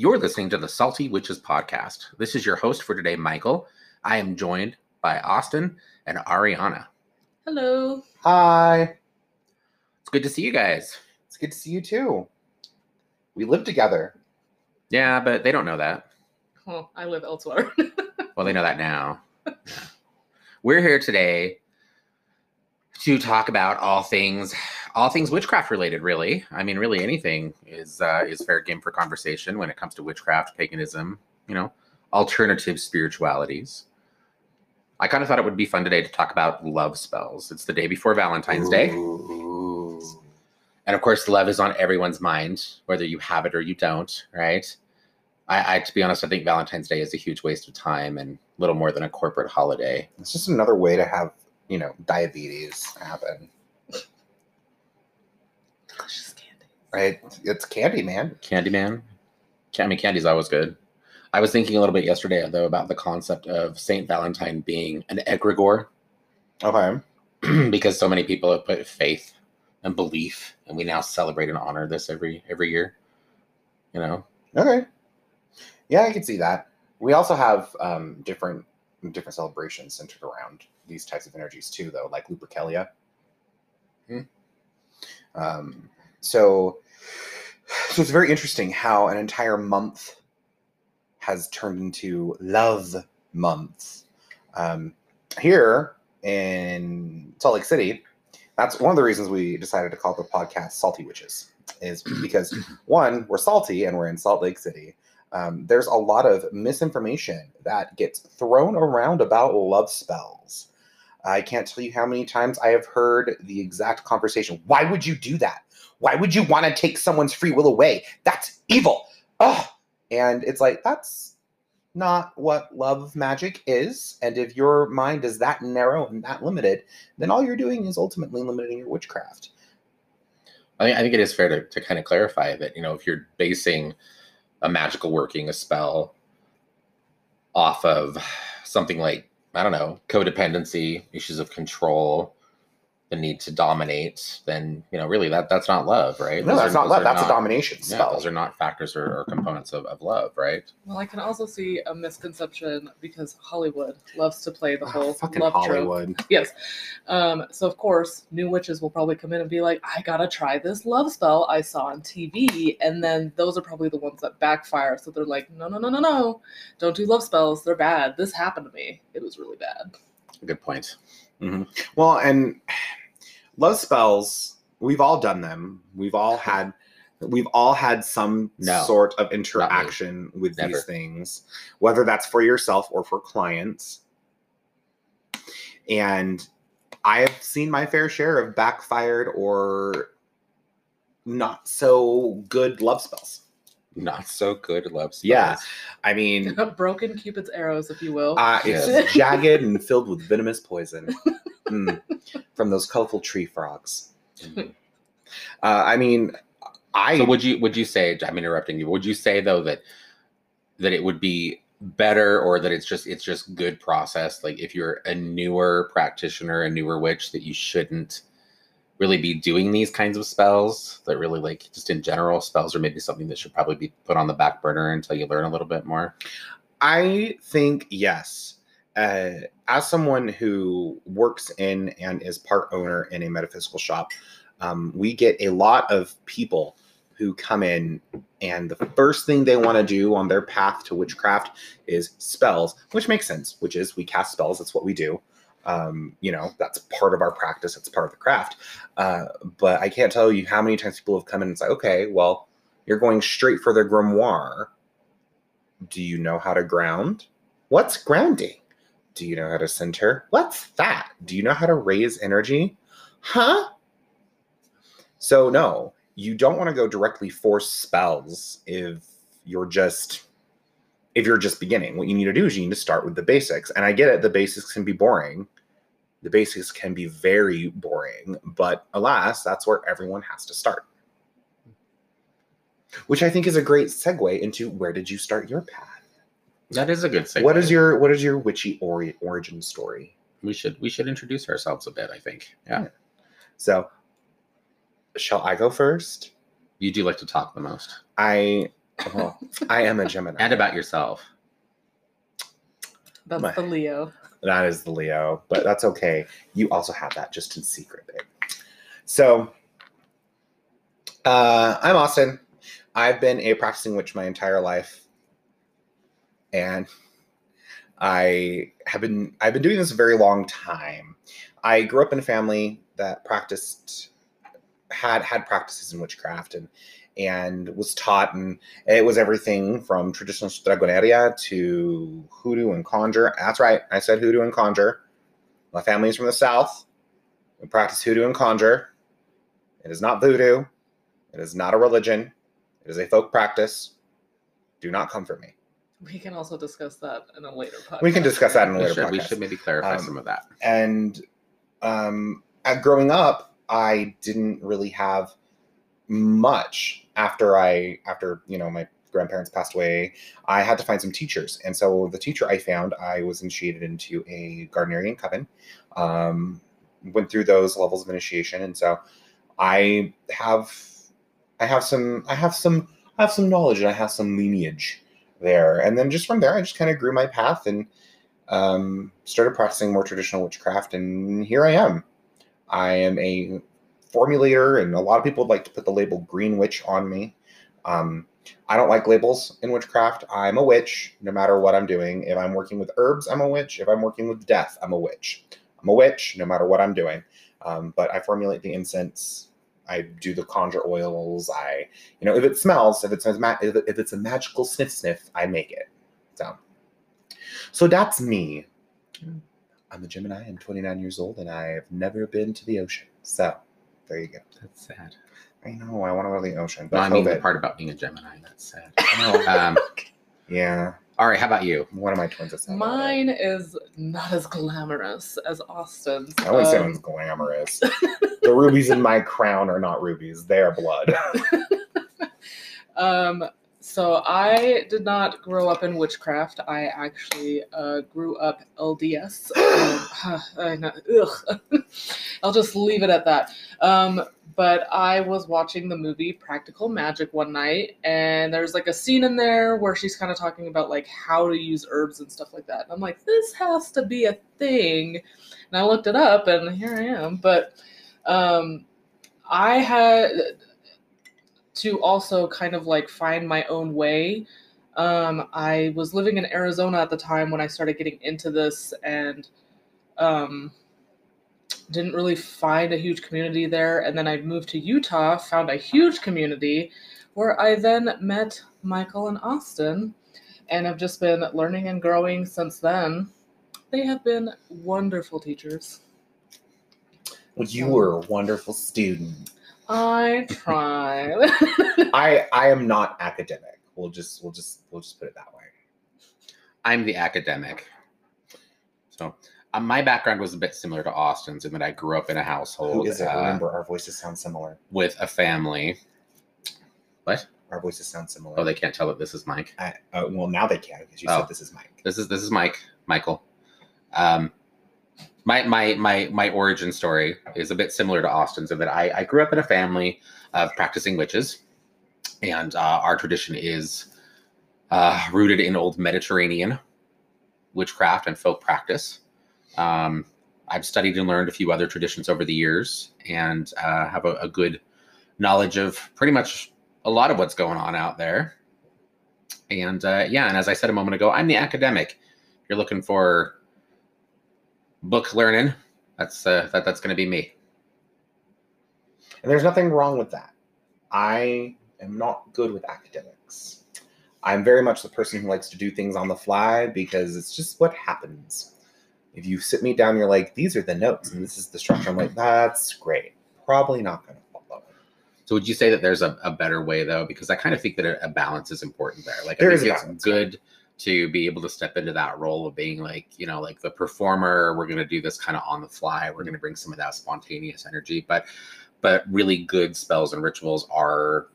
You're listening to the Salty Witches podcast. This is your host for today, Michael. I am joined by Austin and Ariana. Hello. Hi. It's good to see you guys. It's good to see you too. We live together. Yeah, but they don't know that. Oh, I live elsewhere. Well, they know that now. We're here today to talk about all things, all things witchcraft related. Really, I mean, really anything is uh, is fair game for conversation when it comes to witchcraft, paganism, you know, alternative spiritualities. I kind of thought it would be fun today to talk about love spells. It's the day before Valentine's Day. Ooh. And of course, love is on everyone's mind, whether you have it or you don't, right? I, I to be honest, I think Valentine's Day is a huge waste of time and little more than a corporate holiday. It's just another way to have, you know, diabetes happen. Delicious candy. Right? It's candy, man. Candyman. Ca- I mean, candy's always good. I was thinking a little bit yesterday, though, about the concept of Saint Valentine being an egregore, Okay. because so many people have put faith and belief, and we now celebrate and honor this every every year. You know, Okay. Yeah, I can see that. We also have um, different different celebrations centered around these types of energies too, though, like Lupercalia. Hmm. Um, so, so it's very interesting how an entire month has turned into Love Month. Um, here in Salt Lake City, that's one of the reasons we decided to call the podcast Salty Witches, is because one, we're salty and we're in Salt Lake City. Um, there's a lot of misinformation that gets thrown around about love spells. I can't tell you how many times I have heard the exact conversation. Why would you do that? Why would you want to take someone's free will away? That's evil. Oh, and it's like that's not what love magic is. And if your mind is that narrow and that limited, then all you're doing is ultimately limiting your witchcraft. I think, I think it is fair to, to kind of clarify that you know if you're basing a magical working, a spell, off of something like I don't know codependency, issues of control, the need to dominate, then you know really that that's not love, right? No, Those that's are- not love. are That's a not- domination Yeah, spell. those are not factors or, or components of, of love, right? Well, I can also see a misconception because Hollywood loves to play the Oh, whole fucking love trope. Yes. Um, so of course, new witches will probably come in and be like, "I gotta try this love spell I saw on TV," and then those are probably the ones that backfire. So they're like, "No, no, no, no, no! Don't do love spells. They're bad. This happened to me. It was really bad." Good point. Well, and love spells, we've all done them. We've all had we've all had some No. sort of interaction with Never. these things, whether that's for yourself or for clients. And I have seen my fair share of backfired or not so good love spells. Not so good love spells. Yeah. I mean, Broken Cupid's arrows, if you will. Uh, it's Yes. jagged and filled with venomous poison Mm. from those colorful tree frogs. Mhm. Uh, I mean, I So would you would you say I'm interrupting you? Would you say though that that it would be better or that it's just it's just good process like if you're a newer practitioner a newer witch that you shouldn't really be doing these kinds of spells that really like just in general spells are maybe something that should probably be put on the back burner until you learn a little bit more I think yes. Uh, as someone who works in and is part owner in a metaphysical shop, um, we get a lot of people who come in, and the first thing they want to do on their path to witchcraft is spells, which makes sense. Which is we cast spells. That's what we do. Um, you know, that's part of our practice. It's part of the craft. Uh, but I can't tell you how many times people have come in and say, "Okay, well, you're going straight for the grimoire." Do you know how to ground? What's grounding? Do you know how to center? What's that? Do you know how to raise energy? Huh? So, no, you don't want to go directly for spells if you're just if you're just beginning. What you need to do is you need to start with the basics. And I get it, the basics can be boring. The basics can be very boring, but alas, that's where everyone has to start. Which I think is a great segue into where did you start your path? That is a good segue. What is your what is your witchy ori- origin story? we should we should introduce ourselves a bit i think yeah Yeah. So, shall I go first? you do like to talk the most I Well, I am a Gemini. and about yourself. That's My- the Leo. That is the Leo, but that's okay. You also have that just in secret, babe. So, uh, I'm Austin. I've been a practicing witch my entire life, and I have been I've been doing this a very long time. I grew up in a family that practiced had had practices in witchcraft and and was taught and it was everything from traditional dragoneria to hoodoo and conjure. That's right, I said hoodoo and conjure. My family is from the south. We practice hoodoo and conjure. It is not voodoo. It is not a religion. It is a folk practice. Do not come for me. We can also discuss that in a later podcast. We can discuss that in a We later should, we should maybe clarify Um, some of that. and um, at growing up, I didn't really have much after I after you know my grandparents passed away. I had to find some teachers, and so the teacher I found, I was initiated into a Gardnerian coven. Um, went through those levels of initiation, and so I have I have some I have some I have some knowledge and I have some lineage there, and then just from there, I just kind of grew my path and um, started practicing more traditional witchcraft, and here I am. I am a formulator, and a lot of people would like to put the label green witch on me. Um, I don't like labels in witchcraft. I'm a witch no matter what I'm doing. If I'm working with herbs, I'm a witch. If I'm working with death, I'm a witch. I'm a witch no matter what I'm doing. Um, but I formulate the incense. I do the conjure oils. I, you know, if it smells, if it's a ma- if it's a magical sniff sniff, I make it. So, so that's me. I'm a Gemini. I'm 29 years old, and I've never been to the ocean. So, there you go. That's sad. I know. I want to go to the ocean, No, but I mean the part about being a Gemini. That's sad. Oh, Um, yeah, all right, how about you? one of my twins is. Mine is not as glamorous as Austin's. I always say Um, one's glamorous. the rubies in my crown are not rubies; they are blood. Um, so I did not grow up in witchcraft. I actually uh, grew up LDS. Um, I know, ugh. I'll just leave it at that. Um, but I was watching the movie Practical Magic one night, and there's like a scene in there where she's kind of talking about like how to use herbs and stuff like that. And I'm like, this has to be a thing. And I looked it up, and here I am. But um, I had to also kind of like find my own way. Um, I was living in Arizona at the time when I started getting into this and um, didn't really find a huge community there. And then I moved to Utah, found a huge community where I then met Michael and Austin and have just been learning and growing since then. They have been wonderful teachers. Well, you were a wonderful student. I try. I I am not academic. We'll just we'll just we'll just put it that way. I'm the academic. So uh, my background was a bit similar to Austin's in that I grew up in a household Who is it? uh, Remember, our voices sound similar. with a family. What? Our voices sound similar. Oh, they can't tell that this is Mike. I, uh, well, now they can because you Oh. said this is Mike. This is this is Mike. Michael. Um, my my my my origin story is a bit similar to Austin's in that I, I grew up in a family of practicing witches, and uh, our tradition is uh, rooted in old Mediterranean witchcraft and folk practice. Um, I've studied and learned a few other traditions over the years, and uh, have a, a good knowledge of pretty much a lot of what's going on out there. And uh, yeah, and as I said a moment ago, I'm the academic. If you're looking for book learning, that's uh, that that's going to be me. And there's nothing wrong with that. I am not good with academics. I'm very much the person who likes to do things on the fly because it's just what happens. If you sit me down, you're like, these are the notes and this is the structure. I'm like, that's great. Probably not going to follow. So would you say that there's a, a better way though? Because I kind of think that a, balance is important there. Like There I is think it's balance, good to be able to step into that role of being like, you know, like the performer. We're going to do this kind of on the fly. We're going to bring some of that spontaneous energy, but but really good spells and rituals are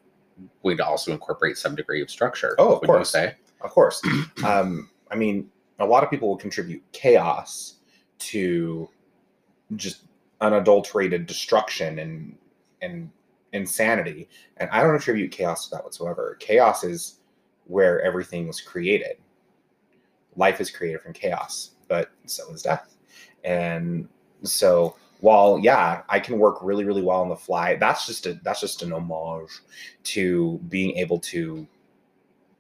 going to also incorporate some degree of structure. Oh, of would course. You say? Of course. um, I mean, a lot of people will contribute chaos to just unadulterated destruction and and insanity. And I don't attribute chaos to that whatsoever. Chaos is where everything was created. Life is created from chaos, but so is death. And so while yeah, I can work really, really well on the fly, that's just a that's just an homage to being able to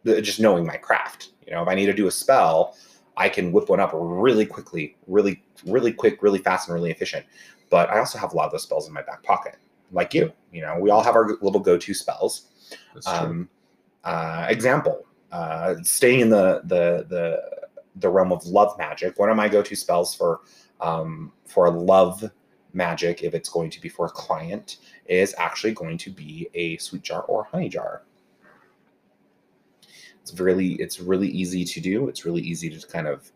uh, just knowing my craft. You know, if I need to do a spell, I can whip one up really quickly, really, really quick, really fast, and really efficient. But I also have a lot of those spells in my back pocket, like you. You know, we all have our little go-to spells. Um, uh, example, uh, staying in the the the the realm of love magic. One of my go-to spells for um, for love magic, if it's going to be for a client, is actually going to be a sweet jar or honey jar. It's really it's really easy to do. It's really easy to kind of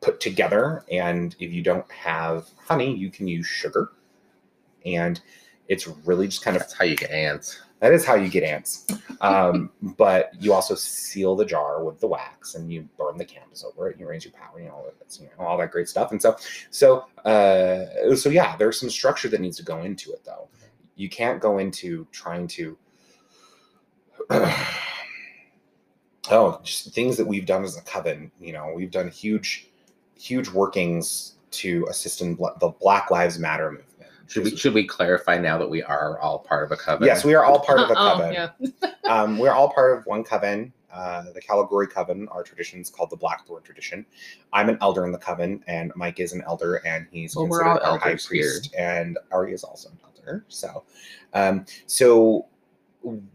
put together. And if you don't have honey, you can use sugar. And it's really just kind of how you get ants. That is how you get ants. Um, but you also seal the jar with the wax and you burn the canvas over it. You raise your power, you know, it's, you know all that great stuff. And so, so, uh, so yeah, there's some structure that needs to go into it, though. You can't go into trying to. oh, just things that we've done as a coven. You know, we've done huge, huge workings to assist in the Black Lives Matter movement. Should we should we clarify now that we are all part of a coven? Yes, we are all part of a Oh, coven. yeah. um, we're all part of one coven, uh, the Caligori Coven. Our tradition is called the Blackboard tradition. I'm an elder in the coven, and Mike is an elder, and he's Well, we're considered all our high elders here. priest, and Ari is also an elder. So, um, so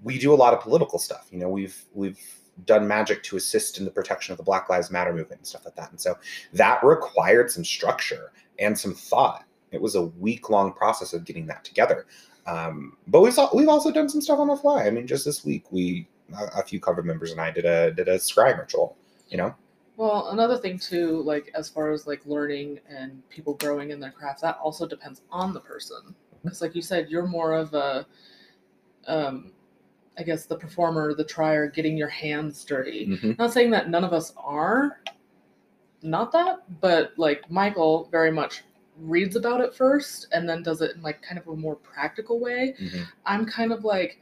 we do a lot of political stuff. You know, we've we've done magic to assist in the protection of the Black Lives Matter movement and stuff like that. And so that required some structure and some thought. It was a week long process of getting that together. Um, but we've we've also done some stuff on the fly. I mean, just this week we a, a few coven members and I did a did a scrying ritual. You know, Well, another thing too, like as far as like learning and people growing in their craft, that also depends on the person. Because, like you said, you're more of a, um, I guess the performer, the trier, getting your hands dirty. Not saying that none of us are, not that, but like Michael very much reads about it first and then does it in like kind of a more practical way. Mhm. I'm kind of like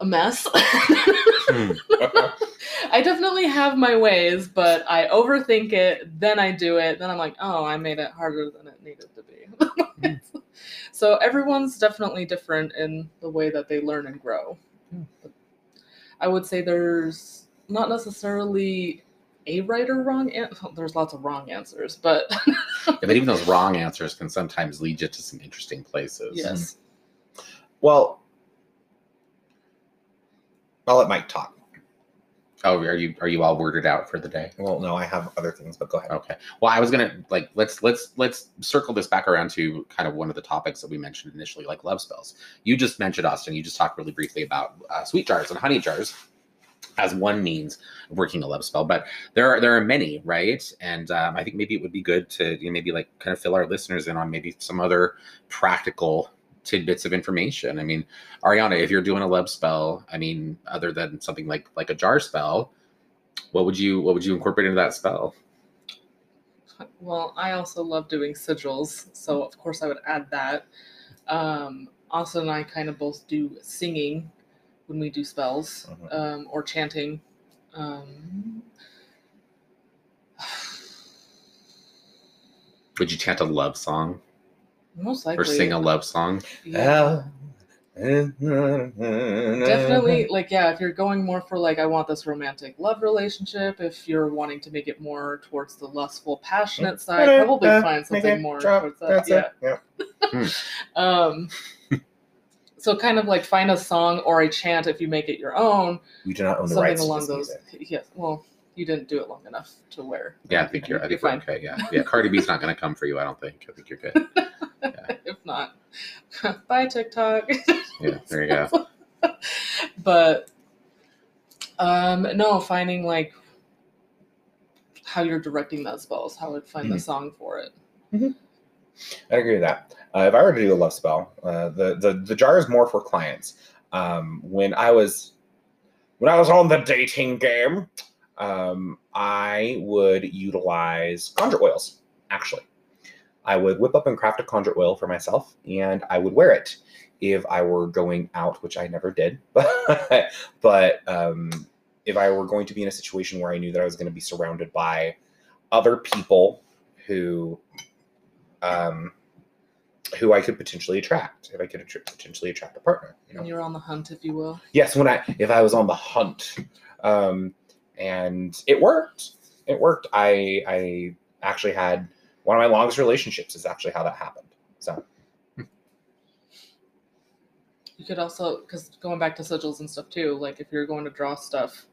a mess. Hmm. I definitely have my ways, but I overthink it, then I do it, then I'm like, oh, I made it harder than it needed to be. so everyone's definitely different in the way that they learn and grow. Hmm. But I would say there's not necessarily a right or wrong answer. There's lots of wrong answers, but Yeah, but even those wrong answers can sometimes lead you to some interesting places. yes. well, I'll let Mike talk. Oh, are you are you all worded out for the day? Well, no, I have other things, but go ahead. Okay. Well, I was gonna like let's let's let's circle this back around to kind of one of the topics that we mentioned initially, like love spells. You just mentioned Austin. You just talked really briefly about uh, sweet jars and honey jars as one means of working a love spell, but there are there are many, right? And um, I think maybe it would be good to you know, maybe like kind of fill our listeners in on maybe some other practical tidbits of information. I mean, Ariana, if you're doing a love spell, I mean, other than something like like a jar spell, what would you what would you incorporate into that spell? Well, I also love doing sigils, so of course I would add that. Um, Austin and I kind of both do singing when we do spells Mhm. um, or chanting. Um, Would you chant a love song most likely. or sing a love song? Yeah. Definitely. Definitely, like, yeah, if you're going more for, like, I want this romantic love relationship, if you're wanting to make it more towards the lustful, passionate side, probably find something more towards that. That's yeah. it. Yeah. Um, so kind of like find a song or a chant if you make it your own, You do not own the something rights along those. Yes. Well, you didn't do it long enough to wear. Yeah, I think you're. I think fine. we're okay. Yeah, yeah. Cardi B's not going to come for you. I don't think. I think you're good. if not, bye TikTok. Yeah, there you go. but um, no, finding like how you're directing those balls, how I'd find the Mhm. song for it. I agree with that. Uh, if I were to do a love spell, uh, the, the the jar is more for clients. Um, when I was when I was on the dating game, um, I would utilize conjure oils. Actually, I would whip up and craft a conjure oil for myself, and I would wear it if I were going out, which I never did. But but um, if I were going to be in a situation where I knew that I was going to be surrounded by other people who um, who I could potentially attract, if I could attr- potentially attract a partner, you know. And you're on the hunt, if you will. Yes, when I if I was on the hunt, um, and it worked. It worked. I I actually had one of my longest relationships. Is actually how that happened. So You could also, because going back to sigils and stuff too, like if you're going to draw stuff,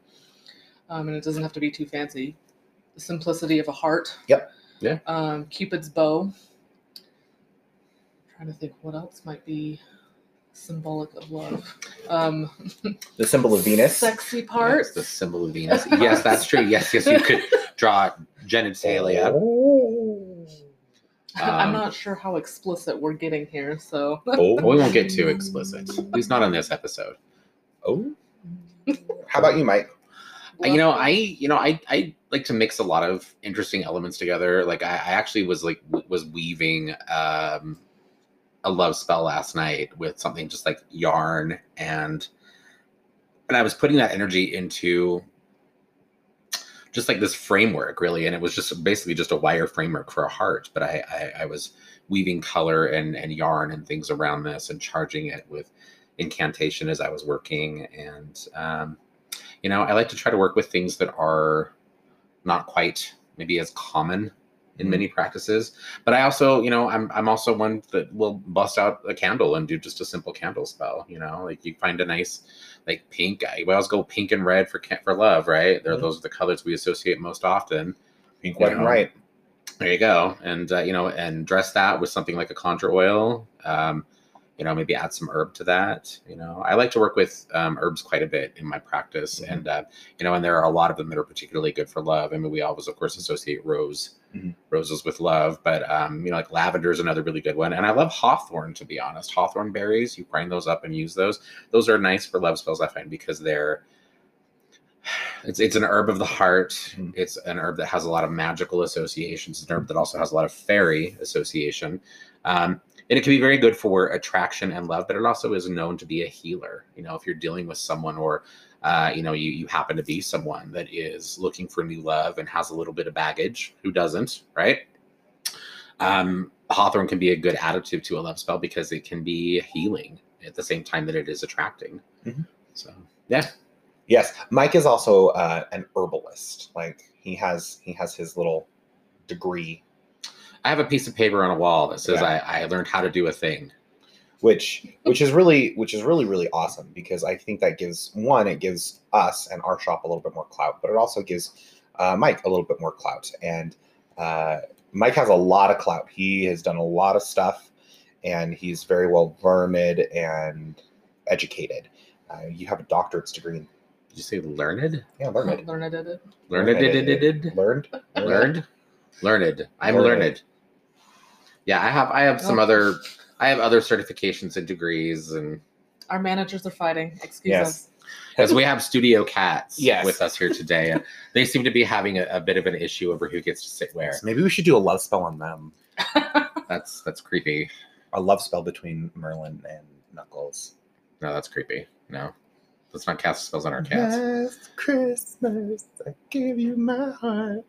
um, and it doesn't have to be too fancy, the simplicity of a heart. Yep. Yeah. Um, Cupid's bow. Trying to think what else might be symbolic of love. Um, the symbol of Venus. Sexy Yes, parts. the symbol of Venus. Yes, that's true. Yes, yes, you could draw genitalia. Oh. I'm Um, not sure how explicit we're getting here, so. Oh. We won't get too explicit. At least not on this episode. Oh. How about you, Mike? you know i you know i i like to mix a lot of interesting elements together like i, I actually was like w- was weaving um a love spell last night with something just like yarn and and i was putting that energy into just like this framework really and it was just basically just a wire framework for a heart but i i, I was weaving color and and yarn and things around this and charging it with incantation as i was working and um you know i like to try to work with things that are not quite maybe as common in Mhm. many practices. But i also you know i'm i'm also one that will bust out a candle and do just a simple candle spell you know? Like you find a nice like pink i we always go pink and red for for love right? There Mhm. those are the colors we associate most often. Pink, white, and right. there you go. And uh, you know and dress that with something like a conjure oil. Um, you know maybe add some herb to that you know? I like to work with um, herbs quite a bit in my practice Mhm. and uh, you know and there are a lot of them that are particularly good for love. I mean we always of course associate rose Mhm. roses with love but um, you know like lavender is another really good one and i love hawthorn to be honest hawthorn berries you grind those up and use those those are nice for love spells i find because they're it's it's an herb of the heart. Mhm. It's an herb that has a lot of magical associations. It's an herb that also has a lot of fairy association. Um, and it can be very good for attraction and love, but it also is known to be a healer. You know, if you're dealing with someone or uh, you know, you, you happen to be someone that is looking for new love and has a little bit of baggage, who doesn't, right? Um, Hawthorn can be a good additive to a love spell because it can be healing at the same time that it is attracting. Mhm. So, yeah. Yes, Mike is also uh, an herbalist. Like he has he has his little degree, I have a piece of paper on a wall that says Yeah. I, I learned how to do a thing. Which which is really which is really really awesome because I think that gives one it gives us and our shop a little bit more clout, but it also gives uh, Mike a little bit more clout. And uh, Mike has a lot of clout. He has done a lot of stuff, and he's very well learned and educated. Uh, you have a doctorate's degree. in- Did you say learned? Yeah, learned. Learn it, it. Learned, did, did, did, did. Learned. learned, learned. I'm Learned. learned. Yeah, I have. I have some Oh. other. I have other certifications and degrees, and Our managers are fighting. Excuse Yes. us. as we have studio cats Yes. with us here today, and they seem to be having a, a bit of an issue over who gets to sit where. So maybe we should do a love spell on them. That's that's creepy. A love spell between Merlin and Knuckles. No, that's creepy. No, let's not cast spells on our cats. Last Christmas, I gave you my heart.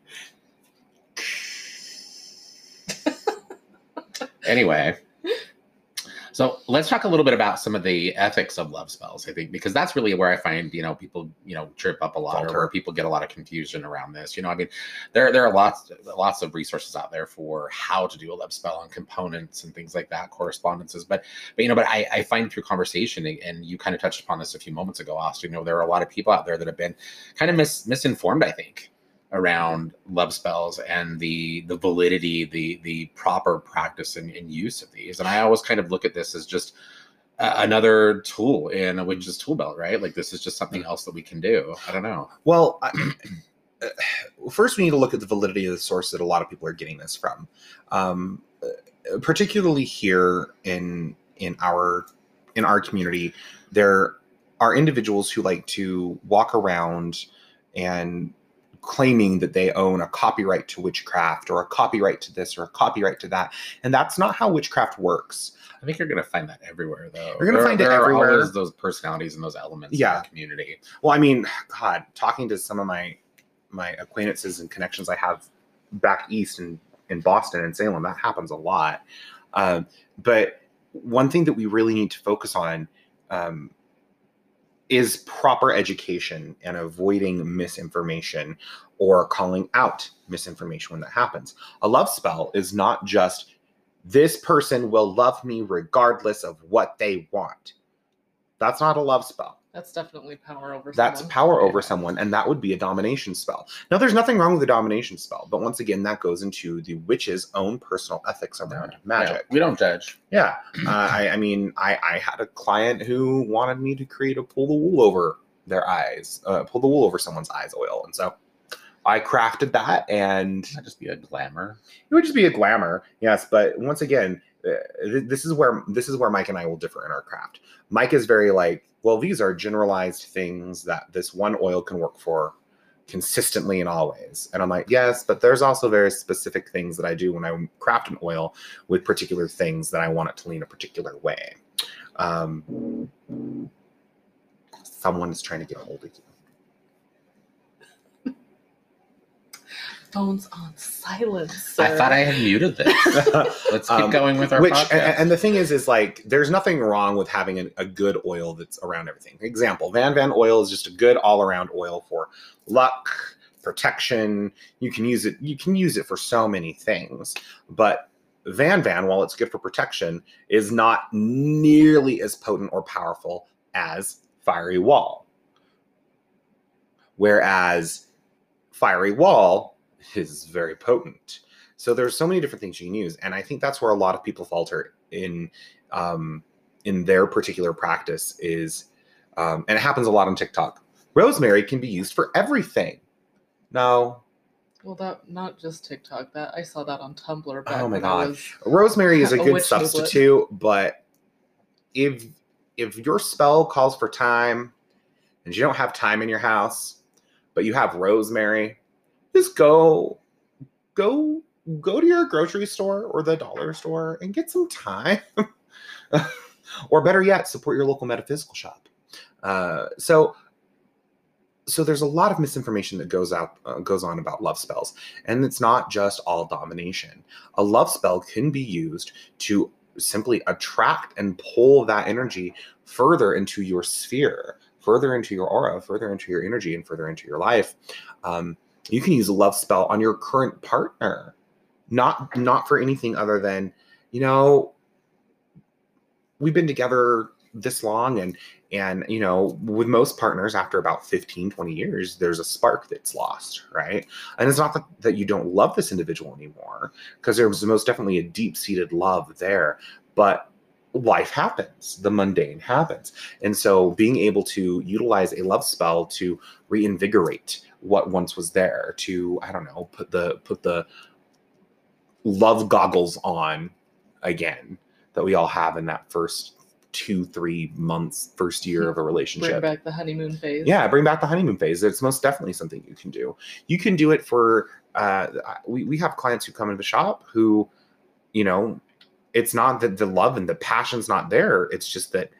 anyway so let's talk a little bit about some of the ethics of love spells i think because that's really where i find you know people you know trip up a lot or where people get a lot of confusion around this you know i mean there there are lots lots of resources out there for how to do a love spell and components and things like that correspondences but but you know but i i find through conversation and- and you kind of touched upon this a few moments ago austin you know there are a lot of people out there that have been kind of mis- misinformed i think around love spells and the the validity the the proper practice and, and use of these. And i always kind of look at this as just uh, another tool in a witch's tool belt right? Like this is just something else that we can do. I don't know. Well, I, uh, first we need to look at the validity of the source that a lot of people are getting this from, um, uh, particularly here in in our in our community. There are individuals who like to walk around and claiming that they own a copyright to witchcraft or a copyright to this or a copyright to that. And that's not how witchcraft works. I think you're going to find that everywhere, though. You're gonna There- find it there are everywhere. always those personalities and those elements Yeah. in the community. Well, I mean, God, talking to some of my my acquaintances and connections I have back east in in Boston and Salem, that happens a lot. Um, but one thing that we really need to focus on um, is proper education and avoiding misinformation or calling out misinformation when that happens. A love spell is not just this person will love me regardless of what they want. That's not a love spell. That's definitely power over That's someone. power over someone, and that would be a domination spell. Now, there's nothing wrong with a domination spell, but once again, that goes into the witch's own personal ethics around magic. Yeah, we don't judge. Yeah, uh, I, I mean, I, I had a client who wanted me to create a pull the wool over their eyes, uh, pull the wool over someone's eyes oil, and so I crafted that, and Not just be a glamour. it would just be a glamour, yes. But once again, th- this is where this is where Mike and I will differ in our craft. Mike is very like, well, these are generalized things that this one oil can work for consistently and always. And I'm like, yes, but there's also very specific things that I do when I craft an oil with particular things that I want it to lean a particular way. Um, someone is trying to get a hold of you. Phone's on silence. I thought I had muted this. Let's keep Um, going with our witch podcast. and, and the thing is is like there's nothing wrong with having a, a good oil that's around everything example van van oil is just a good all-around oil for luck protection you can use it you can use it for so many things but van van while it's good for protection is not nearly as potent or powerful as fiery wall whereas fiery wall is very potent so there's so many different things you can use, and I think that's where a lot of people falter in um, in their particular practice is, um, and it happens a lot on TikTok. Rosemary can be used for everything. No, Well, that not just TikTok. That I saw that on Tumblr. Back Oh my God. rosemary is a A good witch tablet. substitute, but if if your spell calls for thyme and you don't have thyme in your house, but you have rosemary, just go go go to your grocery store or the dollar store and get some thyme. or better yet, support your local metaphysical shop. Uh, so so there's a lot of misinformation that goes out uh, goes on about love spells and it's not just all domination a love spell can be used to simply attract and pull that energy further into your sphere further into your aura further into your energy and further into your life um, you can use a love spell on your current partner. Not not for anything other than you know we've been together this long and and you know with most partners after about 15 20 years there's a spark that's lost right? And it's not that, that you don't love this individual anymore because there was most definitely a deep-seated love there but life happens the mundane happens and so being able to utilize a love spell to reinvigorate what once was there to i don't know put the put the love goggles on again that we all have in that first two three months first year of a relationship. Bring back the honeymoon phase. yeah bring back the honeymoon phase it's most definitely something you can do you can do it for uh we, we have clients who come into the shop who you know it's not that the love and the passion's not there it's just that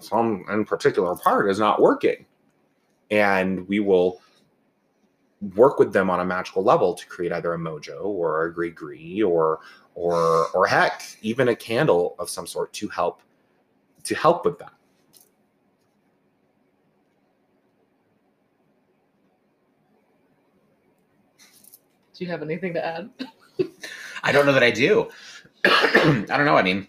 some in particular part is not working and we will work with them on a magical level to create either a mojo or a gree or or or heck even a candle of some sort to help to help with that Do you have anything to add? I don't know that I do. I don't know. I mean,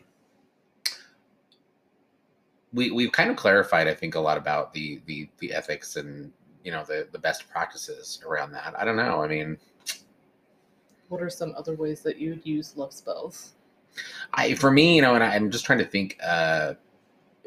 we we've kind of clarified, I think, a lot about the the the ethics and you know the the best practices around that. I don't know. I mean, What are some other ways that you'd use love spells? I for me, you know, and I, I'm just trying to think uh,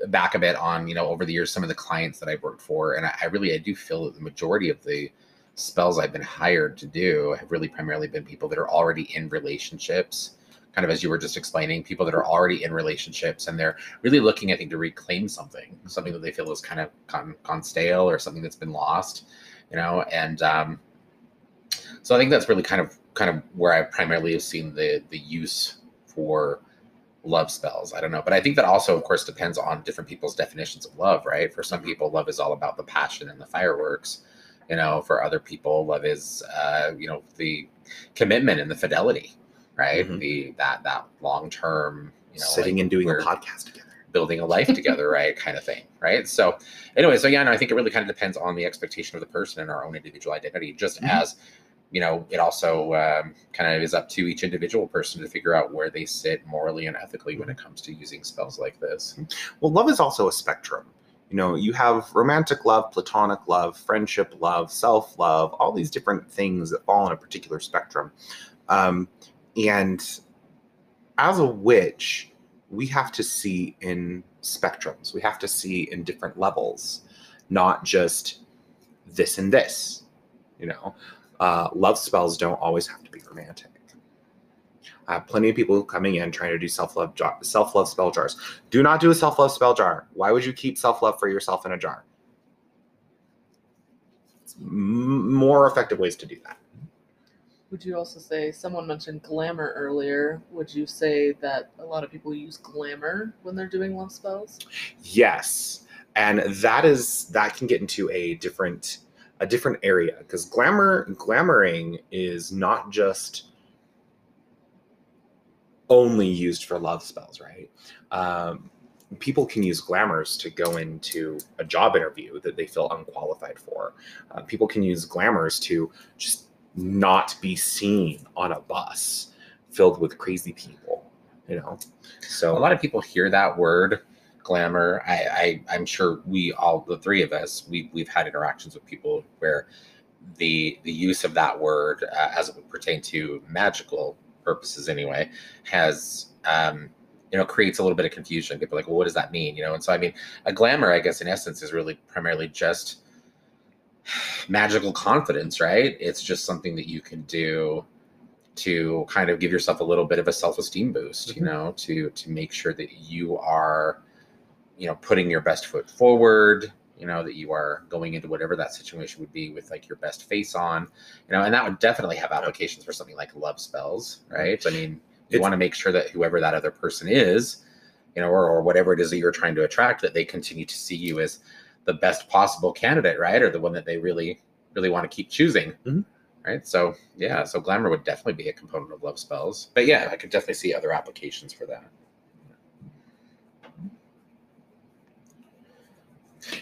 back a bit on you know over the years some of the clients that I've worked for, and I, I really I do feel that the majority of the spells I've been hired to do have really primarily been people that are already in relationships. Kind of as you were just explaining, people that are already in relationships and they're really looking, I think, to reclaim something, something that they feel is kind of gone, gone stale or something that's been lost, you know. And um, So I think that's really kind of kind of where I primarily have seen the the use for love spells. I don't know, but I think that also, of course, depends on different people's definitions of love, right? For some people, love is all about the passion and the fireworks. You know, for other people, love is, uh, you know, the commitment and the fidelity, right? Mhm. The that that long term, you know, Sitting like and doing a podcast together. building a life together, right? Kind of thing, right? So, anyway, so yeah, no, I think it really kind of depends on the expectation of the person and our own individual identity, just Mhm. as you know, it also um, kind of is up to each individual person to figure out where they sit morally and ethically when it comes to using spells like this. Well, love is also a spectrum. You know, you have romantic love, platonic love, friendship love, self love, all these different things that fall on a particular spectrum. Um, and as a witch, we have to see in spectrums, we have to see in different levels, not just this and this. You know, uh, love spells don't always have to be romantic. I have plenty of people coming in trying to do self love self love spell jars. Do not do a self love spell jar. Why would you keep self love for yourself in a jar? M- more effective ways to do that. Would you also say someone mentioned glamour earlier? Would you say that a lot of people use glamour when they're doing love spells? Yes, and that is that can get into a different a different area because glamour glamoring is not just only used for love spells, right? Um, people can use glamours to go into a job interview that they feel unqualified for. Uh, people can use glamours to just not be seen on a bus filled with crazy people, you know. So A lot of people hear that word glamour. I, I I'm sure we all the three of us we we've had interactions with people where the the use of that word uh, as it would pertain to magical purposes anyway has um you know creates a little bit of confusion people are like well what does that mean you know and so i mean a glamour i guess in essence is really primarily just magical confidence right? It's just something that you can do to kind of give yourself a little bit of a self-esteem boost you Mhm. know to to make sure that you are you know putting your best foot forward you know that you are going into whatever that situation would be with like your best face on you know and that would definitely have applications for something like love spells right? I mean you It's- want to make sure that whoever that other person is you know or, or whatever it is that you're trying to attract that they continue to see you as the best possible candidate right or the one that they really really want to keep choosing Mhm. right so yeah so glamour would definitely be a component of love spells but yeah i could definitely see other applications for that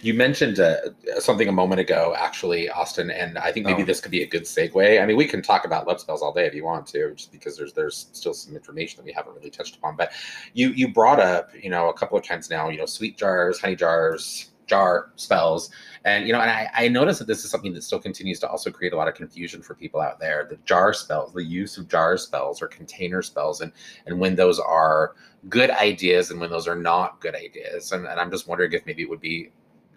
You mentioned uh, something a moment ago, actually, Austin, and I think maybe Oh. this could be a good segue. I mean, we can talk about love spells all day if you want to, just because there's there's still some information that we haven't really touched upon. But you you brought up, you know, a couple of times now, you know, sweet jars, honey jars, jar spells, and you know, and I, I noticed that this is something that still continues to also create a lot of confusion for people out there. The jar spells, the use of jar spells or container spells, and and when those are good ideas and when those are not good ideas, and, and I'm just wondering if maybe it would be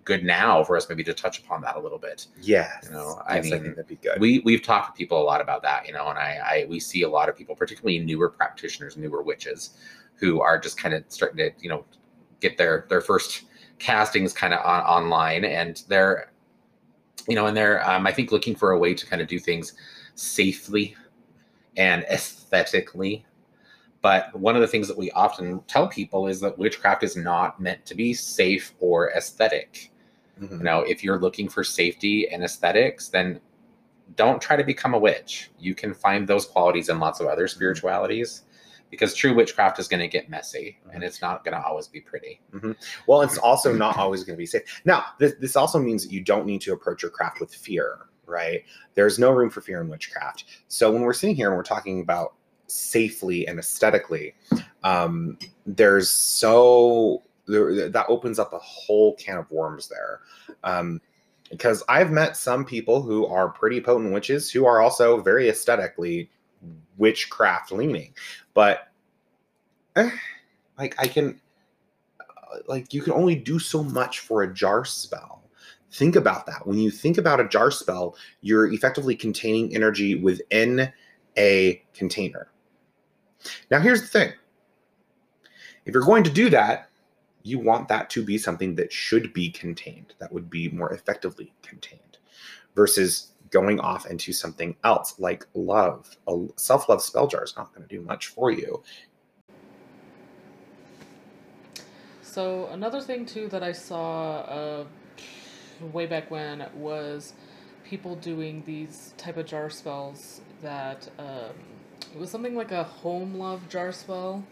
good now for us maybe to touch upon that a little bit. yes, You know, I yes, I mean, think that'd be good. We we've talked to people a lot about that, you know, and I, I we see a lot of people, particularly newer practitioners, newer witches, who are just kind of starting to, you know, get their their first castings kind of on, online, and they're, you know, and they're um, I think looking for a way to kind of do things safely and aesthetically. But one of the things that we often tell people is that witchcraft is not meant to be safe or aesthetic Mhm. you know if you're looking for safety and aesthetics then don't try to become a witch you can find those qualities in lots of other spiritualities because true witchcraft is going to get messy and it's not going to always be pretty Well, it's also not always going to be safe. Now, this, this also means that you don't need to approach your craft with fear, right? There's no room for fear in witchcraft. So when we're sitting here and we're talking about safely and aesthetically, um, there's so there, that opens up a whole can of worms there. Um, because I've met some people who are pretty potent witches who are also very aesthetically witchcraft leaning, but eh, like I can like you can only do so much for a jar spell. Think about that. When you think about a jar spell, you're effectively containing energy within a container. Now, here's the thing if you're going to do that, you want that to be something that should be contained, that would be more effectively contained, versus going off into something else like love. A self love spell jar is not going to do much for you. So another thing too that I saw uh, way back when was people doing these type of jar spells that um, it was something like a home love jar spell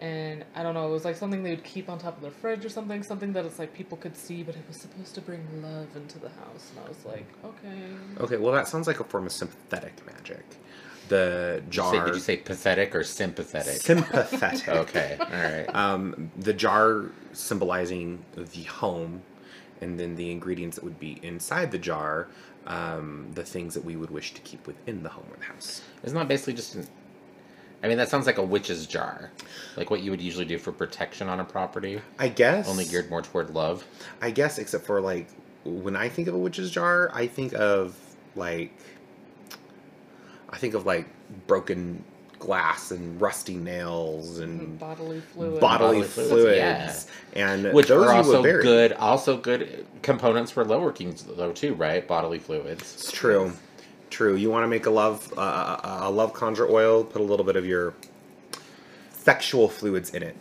and I don't know, it was like something they would keep on top of their fridge or something, something that it's like people could see, but it was supposed to bring love into the house. And I was like, okay. Okay, well, that sounds like a form of sympathetic magic. The Did you, say, jar. did you say pathetic or sympathetic? sympathetic? okay, all right. Um, the jar symbolizing the home, and then the ingredients that would be inside the jar, um, the things that we would wish to keep within the home or the house. Isn't that basically just an. I mean, that sounds like a witch's jar. Like what you would usually do for protection on a property, I guess. only geared more toward love. I guess, except for like when I think of a witch's jar, I think of like I think of like broken glass and rusty nails and mm-hmm. Bodily fluid. bodily, Bodily fluids, fluids, yeah. and Which those are also bury. good, also good components for low workings, though, too, right? Bodily fluids. It's true, true. You want to make a love uh, a love conjure oil? Put a little bit of your sexual fluids in it.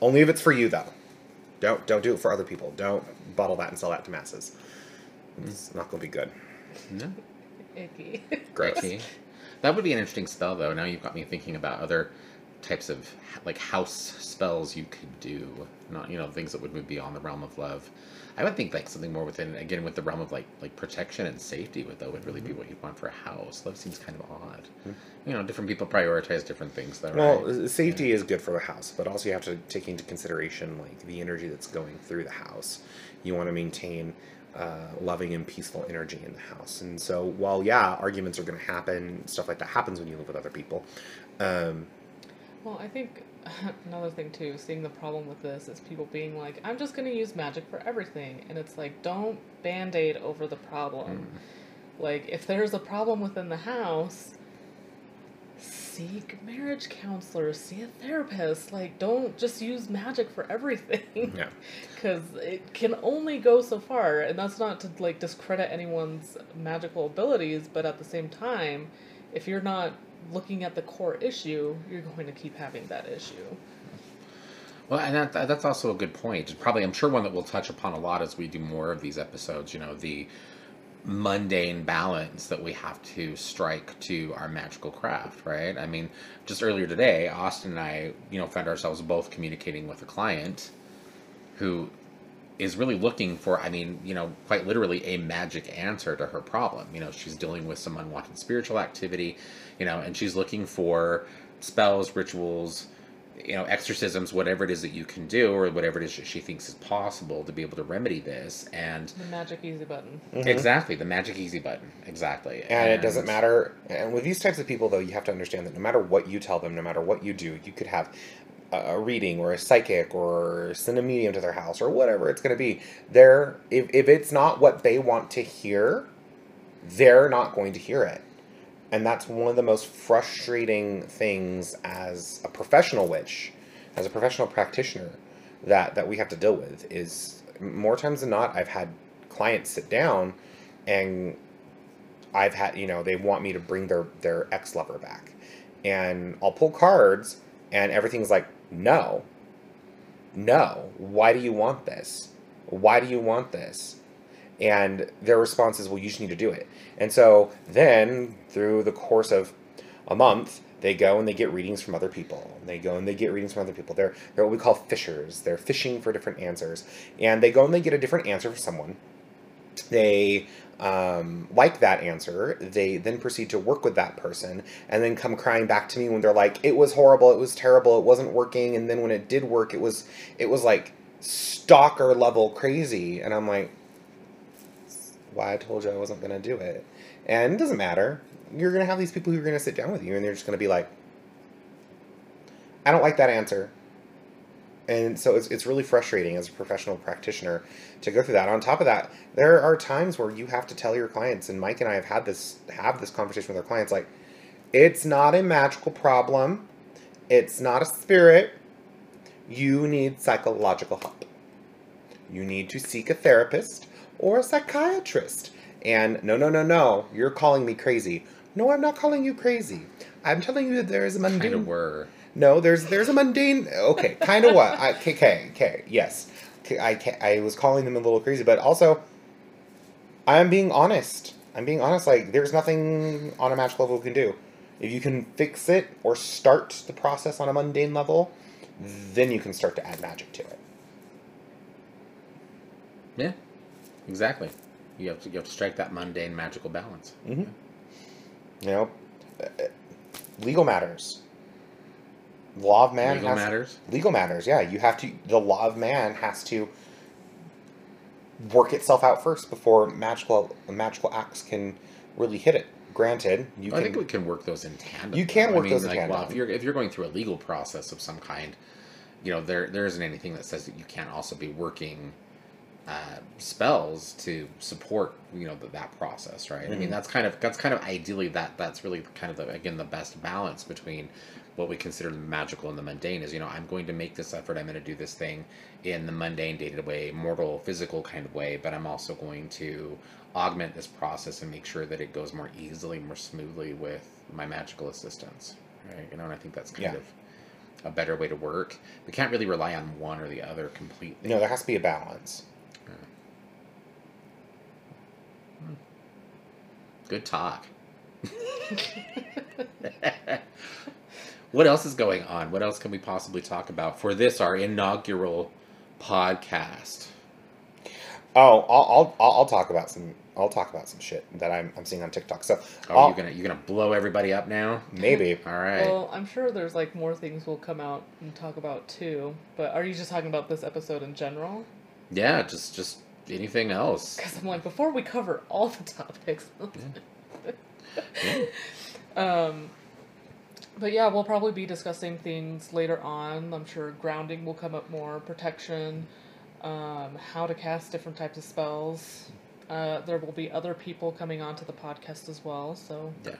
Only if it's for you, though. Don't don't do it for other people. Don't bottle that and sell that to masses. It's not going to be good. No. Icky. Gross. Okay. That would be an interesting spell, though. Now you've got me thinking about other types of like house spells you could do. Not you know things that would move beyond the realm of love. I would think like something more within again with the realm of like like protection and safety. Would though would really be what you'd want for a house. Love seems kind of odd. You know, different people prioritize different things, though. Well, right? safety is good for the house, but also you have to take into consideration like the energy that's going through the house. You want to maintain uh, loving and peaceful energy in the house, and so while yeah, arguments are going to happen, stuff like that happens when you live with other people. Um, Well, I think another thing too, seeing the problem with this is people being like, I'm just going to use magic for everything. And it's like, don't band aid over the problem. Mm-hmm. Like, if there's a problem within the house, seek marriage counselors, see a therapist. Like, don't just use magic for everything. yeah, Because it can only go so far. And that's not to, like, discredit anyone's magical abilities, but at the same time, if you're not looking at the core issue, you're going to keep having that issue. Well, and that, that's also a good point. Probably, I'm sure one that we'll touch upon a lot as we do more of these episodes. You know, the mundane balance that we have to strike to our magical craft, right? I mean, just earlier today, Austin and I, you know, found ourselves both communicating with a client who is really looking for, I mean, you know, quite literally a magic answer to her problem. You know, she's dealing with some unwanted spiritual activity, you know, and she's looking for spells, rituals, you know, exorcisms, whatever it is that you can do, or whatever it is that she thinks is possible to be able to remedy this. And The magic easy button. Mm-hmm. exactly, the magic easy button. Exactly. and it doesn't matter. And with these types of people, though, you have to understand that no matter what you tell them, no matter what you do, you could have a reading or a psychic or send a medium to their house or whatever it's going to be. They're if if it's not what they want to hear, they're not going to hear it. And that's one of the most frustrating things as a professional witch, as a professional practitioner, that that we have to deal with is more times than not I've had clients sit down and I've had you know they want me to bring their their ex lover back, and I'll pull cards and everything's like no, no. Why do you want this? Why do you want this? And their response is, well, you just need to do it. And so then through the course of a month, they go and they get readings from other people. They go and they get readings from other people. They're they're what we call fishers. They're fishing for different answers, and they go and they get a different answer for someone. They um, like that answer. They then proceed to work with that person, and then come crying back to me when they're like, "It was horrible. It was terrible. It wasn't working." And then when it did work, it was it was like stalker level crazy. And I'm like, "Why I told you I wasn't gonna do it." And it doesn't matter. You're gonna have these people who are gonna sit down with you, and they're just gonna be like, "I don't like that answer." And so it's, it's really frustrating as a professional practitioner to go through that on top of that there are times where you have to tell your clients and mike and i have had this have this conversation with our clients like it's not a magical problem it's not a spirit you need psychological help you need to seek a therapist or a psychiatrist And no, no, no, no, you're calling me crazy. No, I'm not calling you crazy. I'm telling you that there is a Kind mundane. of were. No, there's there's a mundane. Okay, kind of what? I, okay, okay, yes. I I was calling them a little crazy, but also, I'm being honest. I'm being honest. Like, there's nothing on a match level we can do. If you can fix it or start the process on a mundane level, then you can start to add magic to it. Yeah, exactly. You have to you have to strike that mundane magical balance. Mm-hmm. You know, uh, uh, legal matters. Law of man Legal has matters. legal matters yeah you have to the law of man has to work itself out first before magical magical acts can really hit it granted you I can think we can work those in tandem. You can though. work I mean, those in like, Well, tandem. if you're if you're going through a legal process of some kind, you know there there isn't anything that says that you can't also be working uh, spells to support you know the, that process, right? I mean Mhm. that's kind of that's kind of ideally that that's really kind of the, again the best balance between what we consider magical and the mundane is you know I'm going to make this effort I'm going to do this thing in the mundane dated way mortal physical kind of way but I'm also going to augment this process and make sure that it goes more easily more smoothly with my magical assistance right? You know and I think that's kind Yeah. of a better way to work. We can't really rely on one or the other completely. No there has to be a balance. Hmm. Good talk. what else is going on? What else can we possibly talk about for this, our inaugural podcast? oh I'll, I'll I'll I'll talk about some I'll talk about some shit that I'm, I'm seeing on TikTok so Are I'll- you gonna you're gonna blow everybody up now? maybe All right. Well, I'm sure there's like more things we'll come out and talk about too. But are you just talking about this episode in general? yeah, just just anything else. Because I'm like, before we cover all the topics. Yeah. um, but yeah, we'll probably be discussing things later on. I'm sure grounding will come up more, protection, um, how to cast different types of spells. Uh, there will be other people coming onto the podcast as well, so Yeah.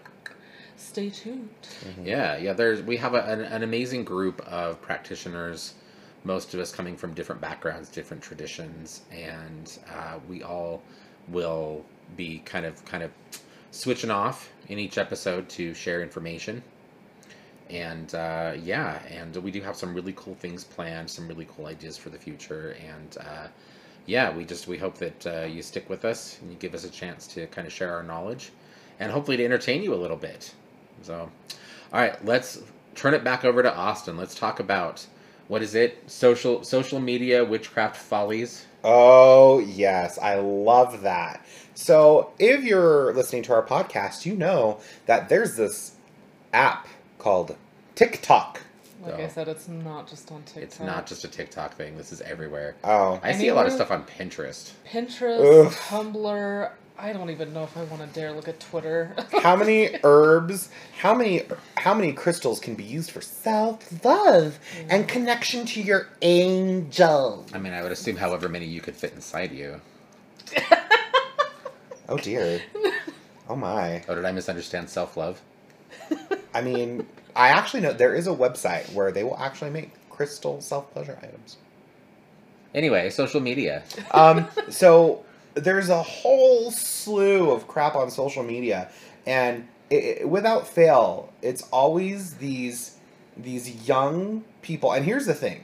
stay tuned. Mhm. Yeah, yeah. There's we have a, an, an amazing group of practitioners. Most of us coming from different backgrounds, different traditions, and uh, we all will be kind of kind of switching off in each episode to share information. And uh, yeah, and we do have some really cool things planned, some really cool ideas for the future, and uh, yeah, we just we hope that uh, you stick with us and you give us a chance to kind of share our knowledge, and hopefully to entertain you a little bit. So, all right, let's turn it back over to Austin. Let's talk about what is it? Social social media witchcraft follies. Oh, yes. I love that. So, if you're listening to our podcast, you know that there's this app called TikTok. Like So- I oh. said, it's not just on TikTok. It's not just a TikTok thing. This is everywhere. Oh, I see a lot of stuff on Pinterest. Pinterest, Ugh. Tumblr. I don't even know if I want to dare look at Twitter. how many herbs, how many how many crystals can be used for self-love and connection to your angel? I mean, I would assume however many you could fit inside you. Oh dear. Oh my. Oh, did I misunderstand self love? I mean, I actually know there is a website where they will actually make crystal self-pleasure items. Anyway, social media. um, so there's a whole slew of crap on social media, and it, it- without fail, it's always these these young people. And here's the thing: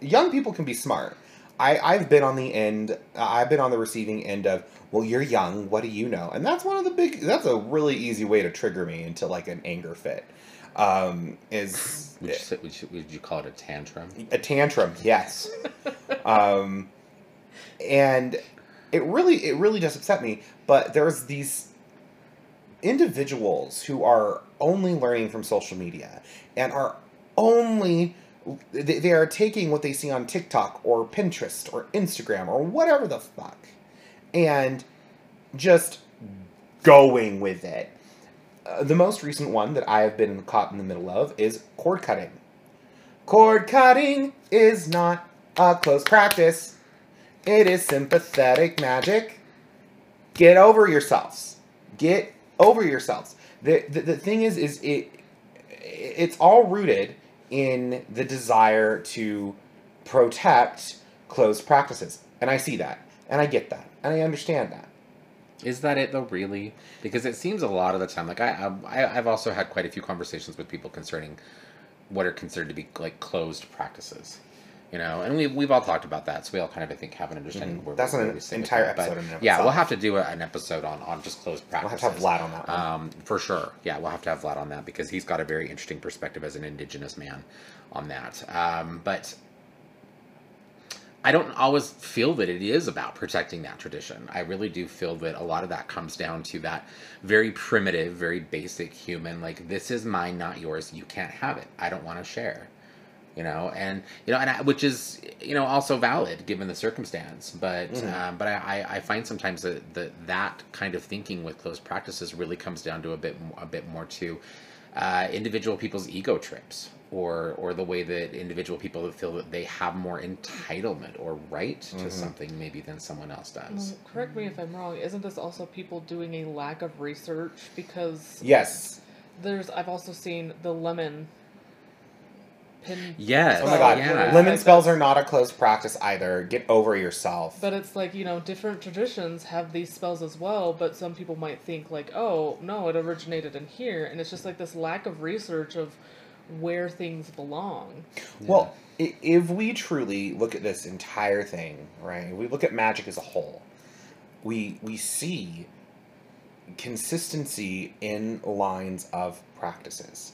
young people can be smart. I I've been on the end. I've been on the receiving end of. Well, you're young. What do you know? And that's one of the big. That's a really easy way to trigger me into like an anger fit. Um, is Would you, say, would, you, would you call it a tantrum? a tantrum yes um and it really it really does upset me but there's these individuals who are only learning from social media and are only they, are taking what they see on tiktok or pinterest or instagram or whatever the fuck and just going with it uh, the most recent one that i have been caught in the middle of is cord cutting Cord cutting is not a close practice. It is sympathetic magic. Get over yourselves. Get over yourselves. The, the, the thing is, is it it's all rooted in the desire to protect closed practices. And I see that. And I get that. And I understand that. Is that it though? Really? Because it seems a lot of the time. Like I, I, I've also had quite a few conversations with people concerning what are considered to be like closed practices. You know, and we've we've all talked about that, so we all kind of I think have an understanding Mhm. of where That's an entire. But, episode in yeah, we'll have to do a, an episode on on just closed practice. We'll have to have Vlad on that one. Um, for sure. Yeah, we'll have to have Vlad on that because he's got a very interesting perspective as an indigenous man on that. Um, but I don't always feel that it is about protecting that tradition. I really do feel that a lot of that comes down to that very primitive, very basic human, like, this is mine, not yours. You can't have it. I don't want to share. You know, and you know, and I, which is you know also valid given the circumstance, but Mhm. um, but I, I- I find sometimes that, that that kind of thinking with closed practices really comes down to a bit a bit more to uh, individual people's ego trips or or the way that individual people feel that they have more entitlement or right to Mhm. something maybe than someone else does. Well, correct me if I'm wrong. Isn't this also people doing a lack of research? Because yes. there's I've also seen the lemon pin. Yes. Oh my god. Yeah. Lemon spells are not a closed practice either. Get over yourself. But it's like, you know, different traditions have these spells as well, but some people might think like, oh, no, it originated in here and it's just like this lack of research of where things belong. Well, if we truly look at this entire thing, right? We look at magic as a whole. We we see consistency in lines of practices.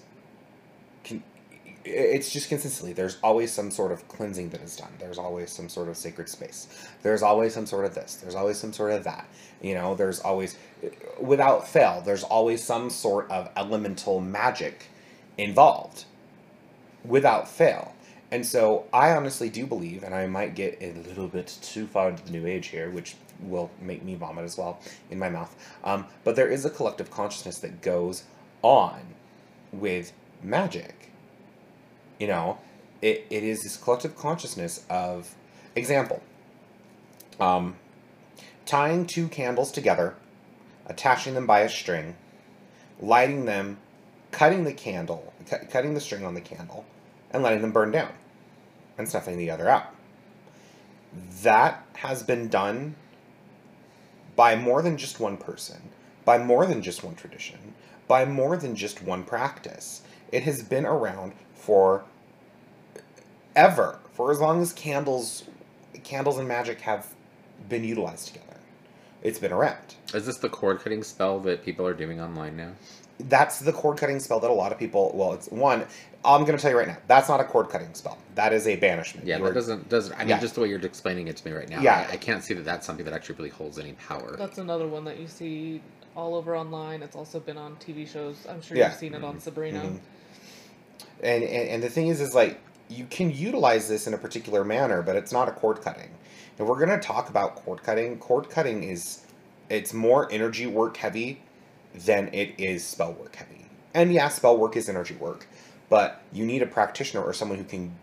Con- i- it's just consistently There's always some sort of cleansing that is done. There's always some sort of sacred space. There's always some sort of this. There's always some sort of that. You know, there's always, without fail, there's always some sort of elemental magic involved without fail. And so I honestly do believe, and I might get a little bit too far into the new age here, which will make me vomit as well in my mouth. Um, but there is a collective consciousness that goes on with magic. You know, it, it is this collective consciousness of example. Um, tying two candles together, attaching them by a string, lighting them, cutting the candle, cu- cutting the string on the candle, and letting them burn down, and snuffing the other out. That has been done by more than just one person, by more than just one tradition, by more than just one practice. It has been around for ever, for as long as candles, candles and magic have been utilized together. It's been around. Is this the cord cutting spell that people are doing online now? That's the cord cutting spell that a lot of people. Well, it's one. I'm going to tell you right now. That's not a cord cutting spell. That is a banishment. Yeah, You that are- doesn't doesn't. I mean, Yeah. just the way you're explaining it to me right now. Yeah. I, I can't see that that's something that actually really holds any power. That's another one that you see all over online. It's also been on TV shows. I'm sure Yeah. you've seen it on Sabrina. Mhm. And, and and the thing is, is like you can utilize this in a particular manner, but it's not a cord cutting. And we're gonna talk about cord cutting. Cord cutting is it's more energy work heavy than it is spell work heavy. And yeah, spell work is energy work, but you need a practitioner or someone who can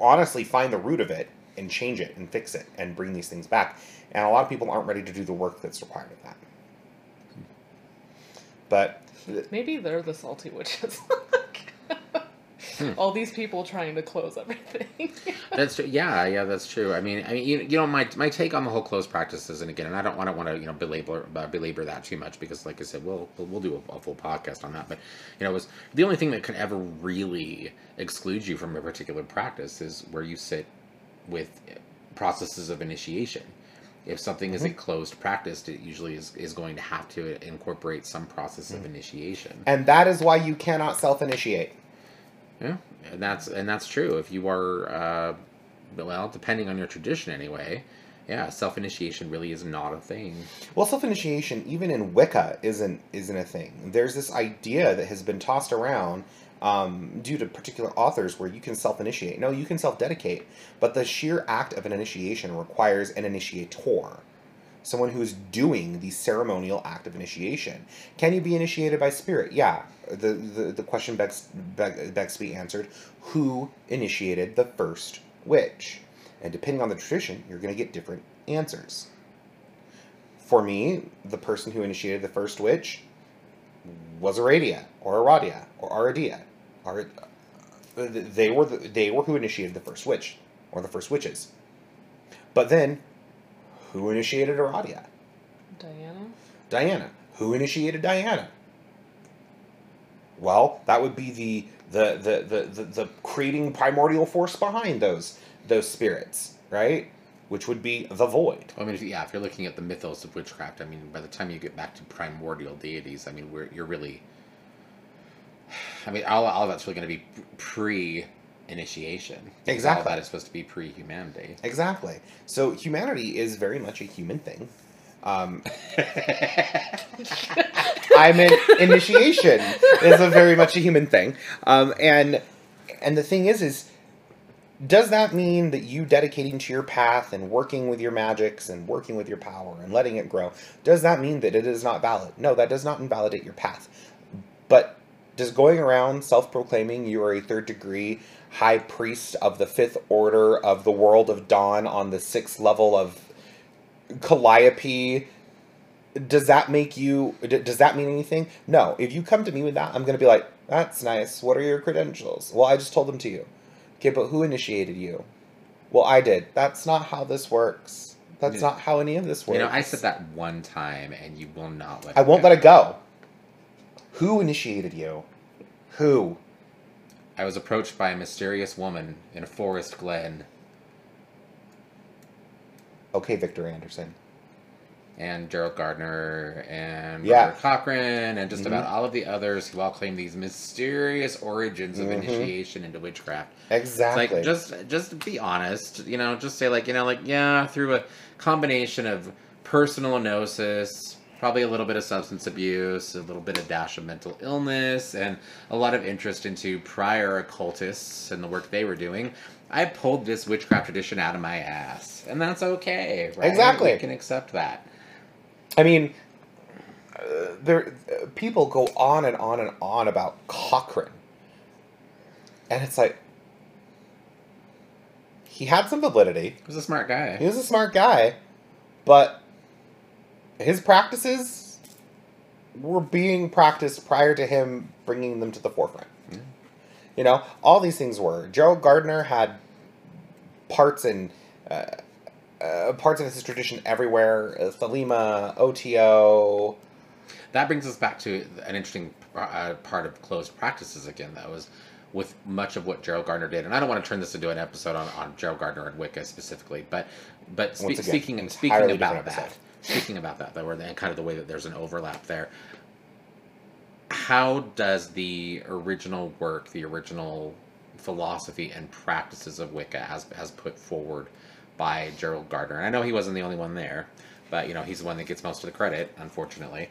honestly find the root of it and change it and fix it and bring these things back. And a lot of people aren't ready to do the work that's required of that. But Maybe they're the salty witches. Hmm. All these people trying to close everything. That's true. Yeah, yeah, that's true. I mean, I mean, you, you know, my my take on the whole closed practices, and again, and I don't want to want to you know belabor uh, belabor that too much because, like I said, we'll we'll, we'll do a, a full podcast on that. But you know, it was the only thing that can ever really exclude you from a particular practice is where you sit with processes of initiation. If something is a closed practice, it usually is, is going to have to incorporate some process of initiation. and that is why you cannot self initiate. Yeah, and that's and that's true. If you are, uh, well, depending on your tradition, anyway. Yeah, self initiation really is not a thing. Well, self-initiation, even in Wicca, isn't isn't a thing. There's this idea that has been tossed around um, due to particular authors where you can self-initiate. No, you can self-dedicate, but the sheer act of an initiation requires an initiator, someone who is doing the ceremonial act of initiation. Can you be initiated by spirit? Yeah. The the, the question begs, beg, begs to be answered: Who initiated the first witch? And depending on the tradition, you're going to get different answers. For me, the person who initiated the first witch was Aradia or Aradia or Aradia. Ar- they were the, they were who initiated the first witch or the first witches. But then, who initiated Aradia? Diana. Diana. Who initiated Diana? Well, that would be the the the the the, the creating primordial force behind those those spirits, right? Which would be the void. I mean, if, yeah, if you're looking at the mythos of witchcraft, I mean, by the time you get back to primordial deities, I mean, we're, you're really. I mean, all, all of that's really going to be pre initiation. Exactly. that is supposed to be pre humanity. Exactly. So humanity is very much a human thing. Um, I mean, initiation is a very much a human thing. Um, and and the thing is, is does that mean that you dedicating to your path and working with your magics and working with your power and letting it grow, does that mean that it is not valid? No, that does not invalidate your path. But does going around self-proclaiming you are a third degree high priest of the fifth order of the world of dawn on the sixth level of Calliope. Does that make you d- does that mean anything? No. If you come to me with that i'm going to be like that's nice. What are your credentials? Well i just told them to you. Okay but who initiated you? Well i did. That's not how this works. That's not how any of this works You know, I said that one time, and you will not let. i won't let it go. Who initiated you? Who I was approached by a mysterious woman in a forest glen, okay victor anderson and Gerald Gardner, and Yeah. Robert Cochrane, and just Mhm. about all of the others who all claim these mysterious origins of Mhm. initiation into witchcraft. exactly It's like just just be honest, you know, just say like, you know, like yeah, through a combination of personal gnosis, probably a little bit of substance abuse, a little bit of dash of mental illness, and a lot of interest into prior occultists and the work they were doing. I pulled this witchcraft tradition out of my ass, and that's okay, right? Exactly. we can accept that. I mean, uh, there uh, people go on and on and on about Cochrane, and it's like he had some validity. He was a smart guy. He was a smart guy, but his practices were being practiced prior to him bringing them to the forefront. Yeah. You know, all these things were. Gerald Gardner had parts in uh, uh, parts of his tradition everywhere. Uh, Thelema, OTO. That brings us back to an interesting uh, part of closed practices again. That was with much of what Gerald Gardner did, and I don't want to turn this into an episode on, on Gerald Gardner and Wicca specifically, but but spe- again, speaking and speaking about that. Speaking about that, were and kind of the way that there's an overlap there. How does the original work, the original philosophy and practices of Wicca, as as put forward by Gerald Gardner? And I know he wasn't the only one there, but you know he's the one that gets most of the credit, unfortunately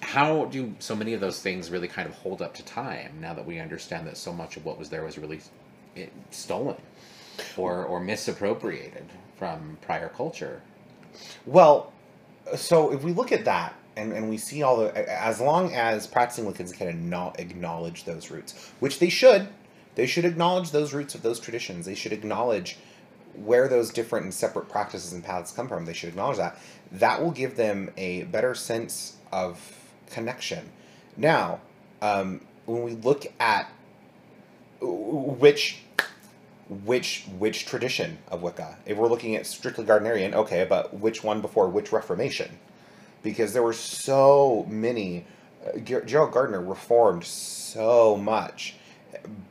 how do so many of those things really kind of hold up to time now that we understand that so much of what was there was really eh, stolen or or misappropriated from prior culture Well, so if we look at that and, and we see all the, as long as practicing Wiccans can acknow- acknowledge those roots, which they should, they should acknowledge those roots of those traditions. They should acknowledge where those different and separate practices and paths come from. They should acknowledge that. That will give them a better sense of connection. Now, um, when we look at which which which tradition of Wicca? If we're looking at strictly Gardnerian, okay, but which one before which Reformation? Because there were so many. Uh, Gerald Gardner reformed so much,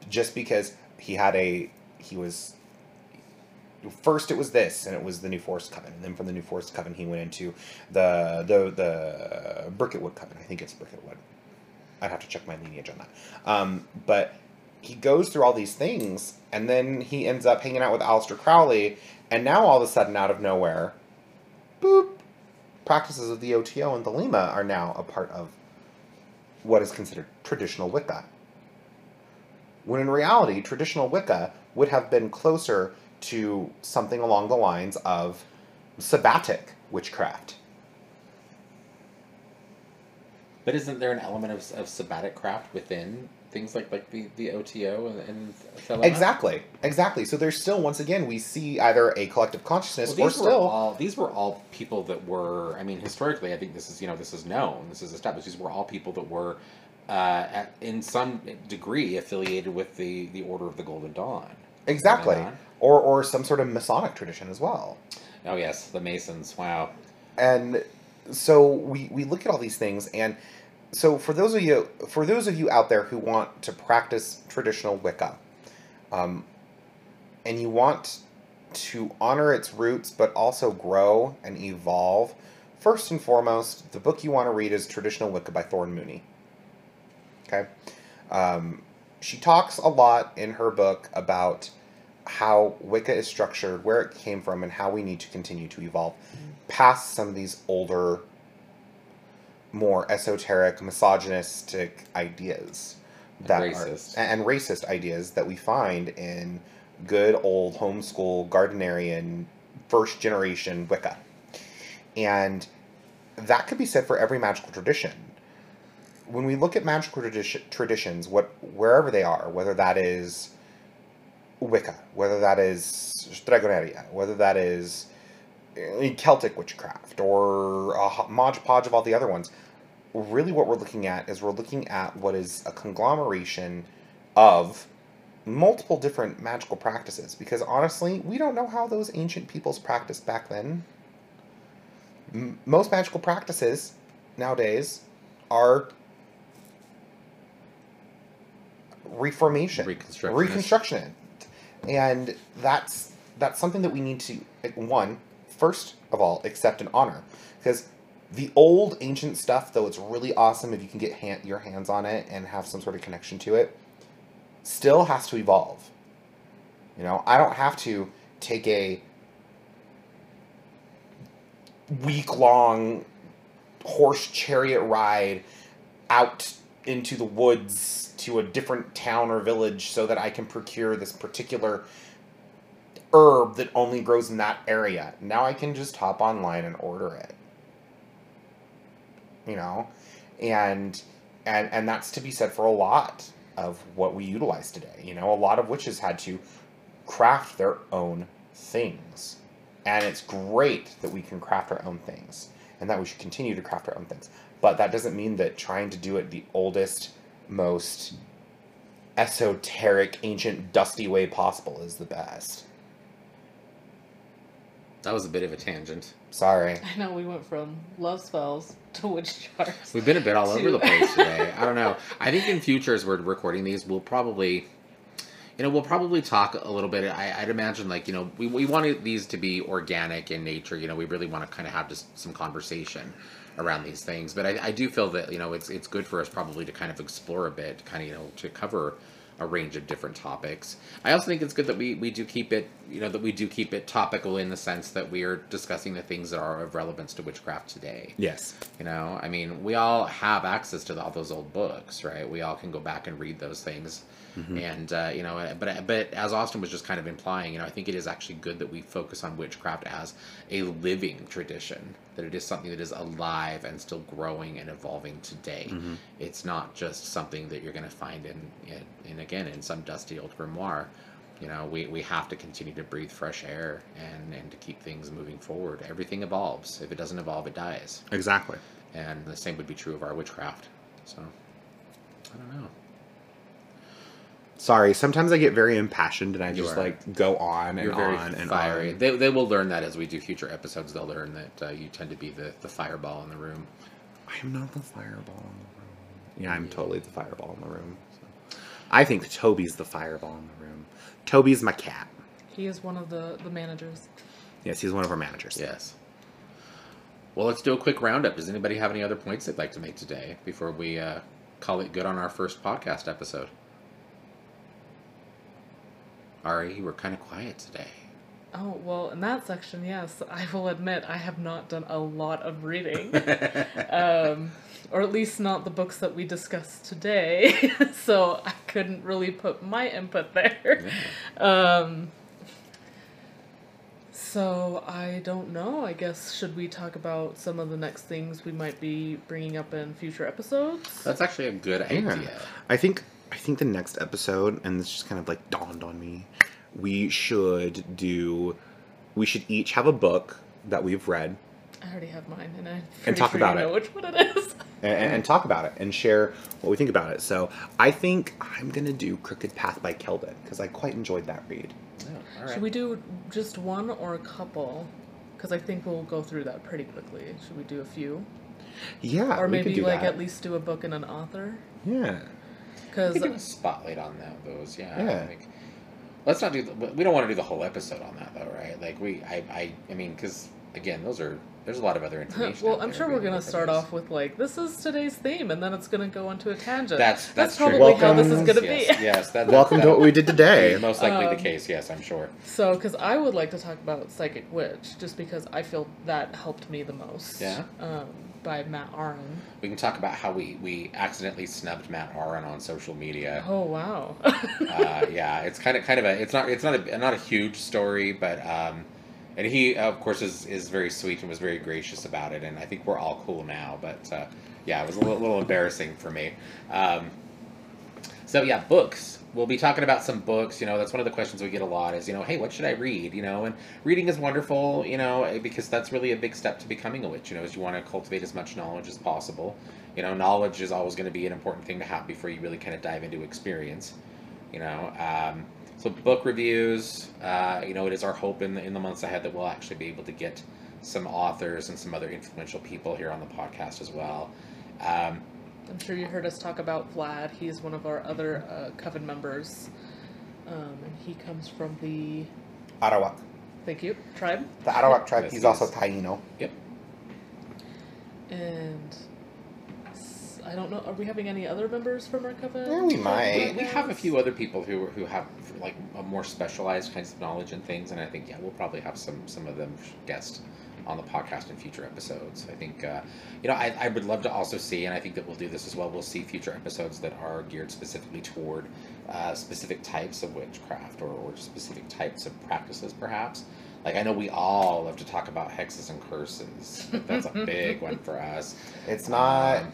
just because he had a he was. First, it was this, and it was the New Forest Coven, and then from the New Forest Coven, he went into the the the Bricketwood Coven. I think it's Bricketwood. I'd have to check my lineage on that. Um, but he goes through all these things, and then he ends up hanging out with Aleister Crowley, and now all of a sudden, out of nowhere, boop, practices of the OTO and Thelema are now a part of what is considered traditional Wicca. When in reality, traditional Wicca would have been closer to something along the lines of sabbatic witchcraft. but isn't there an element of, of sabbatic craft within things like like the, the oto and, and Thelema? Exactly, exactly. So there's still, once again, we see either a collective consciousness Well, or these were still. all these were all people that were. I mean, historically, I think this is you know this is known. This is established. These were all people that were, uh, at, in some degree, affiliated with the the Order of the Golden Dawn. Exactly. Am I not? Or, or some sort of Masonic tradition as well. Oh yes, the Masons. Wow. And so we we look at all these things and so for those of you for those of you out there who want to practice traditional Wicca, um, and you want to honor its roots but also grow and evolve, first and foremost, the book you want to read is Traditional Wicca by Thorn Mooney. Okay, um, she talks a lot in her book about how Wicca is structured, where it came from, and how we need to continue to evolve past some of these older, more esoteric, misogynistic ideas that Racist. are and racist ideas that we find in good old homeschool Gardnerian first generation Wicca. And that could be said for every magical tradition. When we look at magical tradi- traditions, what wherever they are, whether that is Wicca, whether that is Dragoneria, whether that is Eh, Celtic witchcraft, or a Mod Podge of all the other ones, really what we're looking at is we're looking at what is a conglomeration of multiple different magical practices because honestly we don't know how those ancient peoples practiced back then. M- most magical practices nowadays are reformation Reconstructionist. reconstruction. And that's that's something that we need to one first of all accept and honor. Because the old ancient stuff though it's really awesome if you can get your hands on it and have some sort of connection to it still has to evolve. You know i don't have to take a week long horse chariot ride out into the woods to a different town or village so that I can procure this particular herb that only grows in that area. Now I can just hop online and order it. You know? And and and that's to be said for a lot of what we utilize today. You know, a lot of witches had to craft their own things. And it's great that we can craft our own things and that we should continue to craft our own things. But that doesn't mean that trying to do it the oldest, most esoteric, ancient, dusty way possible is the best. That was a bit of a tangent. Sorry. I know we went from love spells to witch charms. We've been a bit all over the place today. I don't know. I think in future, as we're recording these, we'll probably, you know, we'll probably talk a little bit. I, I'd imagine, like, you know, we, we wanted these to be organic in nature. You know, we really want to kind of have just some conversation around these things. But I, I do feel that, you know, it's, it's good for us probably to kind of explore a bit, kind of, you know, to cover a range of different topics. I also think it's good that we, we do keep it, you know, that we do keep it topical in the sense that we are discussing the things that are of relevance to witchcraft today. Yes. You know, I mean, we all have access to all those old books, right? We all can go back and read those things, and uh, you know, but but as Austin was just kind of implying, you know, I think it is actually good that we focus on witchcraft as a living tradition, that it is something that is alive and still growing and evolving today. It's not just something that you're going to find in, in, in again in some dusty old grimoire. You know, we, we have to continue to breathe fresh air and, and to keep things moving forward. Everything evolves. If it doesn't evolve, it dies Exactly. and the same would be true of our witchcraft. So, I don't know. Sorry. Sometimes I get very impassioned and I You just are. like go on and You're very on and fiery. on. They, they will learn that as we do future episodes. They'll learn that uh, you tend to be the, the fireball in the room. I am not the fireball in the room. Yeah, I'm totally the fireball in the room. So. I think Toby's the fireball in the room. Toby's my cat. He is one of the the managers. Yes, he's one of our managers. Yes. Well, let's do a quick roundup. Does anybody have any other points they'd like to make today before we uh, call it good on our first podcast episode? Ari, you were kind of quiet today. Oh well, in that section, yes, I will admit I have not done a lot of reading, um, or at least not the books that we discussed today. so I couldn't really put my input there. Um, so I don't know. I guess should we talk about some of the next things we might be bringing up in future episodes? That's actually a good Yeah. idea. I think I think the next episode, and this just kind of like dawned on me, we should do we should each have a book that we've read I already have mine, and I'm And talk sure about you it. which one it is. and, and talk about it and share what we think about it. So I think I'm gonna do Crooked Path by Kelden because I quite enjoyed that read. Yeah, all right. Should we do just one or a couple? Because I think we'll go through that pretty quickly. Should we do a few? Yeah. or we could maybe do like that. at least do a book and an author? Yeah. Because do a spotlight on that, those, yeah. Yeah. Like, let's not do. The, we don't want to do the whole episode on that, though, right? Like we, I, I, I mean, because again, those are there's a lot of other information. well, I'm sure we're gonna start off with like this is today's theme, and then it's gonna go into a tangent. That's that's, probably true. how this is gonna yes, be. Yes, that, Welcome that, to what we did today. Most likely Um, the case. Yes, I'm sure. So, because I would like to talk about Psychic Witch, just because I feel that helped me the most. Yeah? Um, by Mat Auryn. We can talk about how we we accidentally snubbed Mat Auryn on social media. Oh wow. uh, yeah, it's kind of kind of a it's not it's not a not a huge story, but um, and he of course is is very sweet and was very gracious about it, and I think we're all cool now. But uh, yeah, it was a little, little embarrassing for me. Um, so yeah, books. We'll be talking about some books. You know, that's one of the questions we get a lot. Is you know, hey, what should I read? You know, and reading is wonderful. You know, eh, because that's really a big step to becoming a witch. You know, is you want to cultivate as much knowledge as possible. You know, knowledge is always going to be an important thing to have before you really kind of dive into experience. You know, um, so book reviews. Uh, you know, it is our hope in the in the months ahead that we'll actually be able to get some authors and some other influential people here on the podcast as well. Um, I'm sure you heard us talk about Vlad. He's one of our other uh, coven members, um, and he comes from the Arawak. thank you tribe. The Arawak tribe. Yes, he's he also Taino. Yep. And I don't know. Are we having any other members from our coven? Yeah, we we, might. we have a few other people who who have like a more specialized kinds of knowledge and things, and I think yeah, we'll probably have some some of them guest on the podcast in future episodes. I think uh, you know I, I would love to also see, and I think that we'll do this as well. We'll see future episodes that are geared specifically toward uh, specific types of witchcraft or, or specific types of practices, perhaps. Like I know we all love to talk about hexes and curses. That's a big one for us. It's not. Um,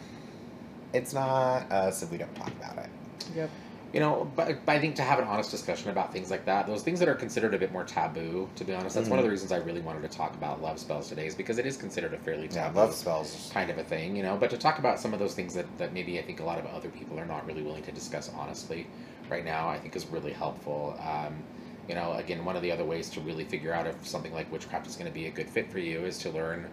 It's not us if we don't talk about it. Yep. You know, but, but I think to have an honest discussion about things like that, those things that are considered a bit more taboo, to be honest, that's one of the reasons I really wanted to talk about love spells today, is because it is considered a fairly Yeah, taboo love spells. kind of a thing, you know. But to talk about some of those things that, that maybe I think a lot of other people are not really willing to discuss honestly right now, I think is really helpful. Um, you know, again, one of the other ways to really figure out if something like witchcraft is going to be a good fit for you is to learn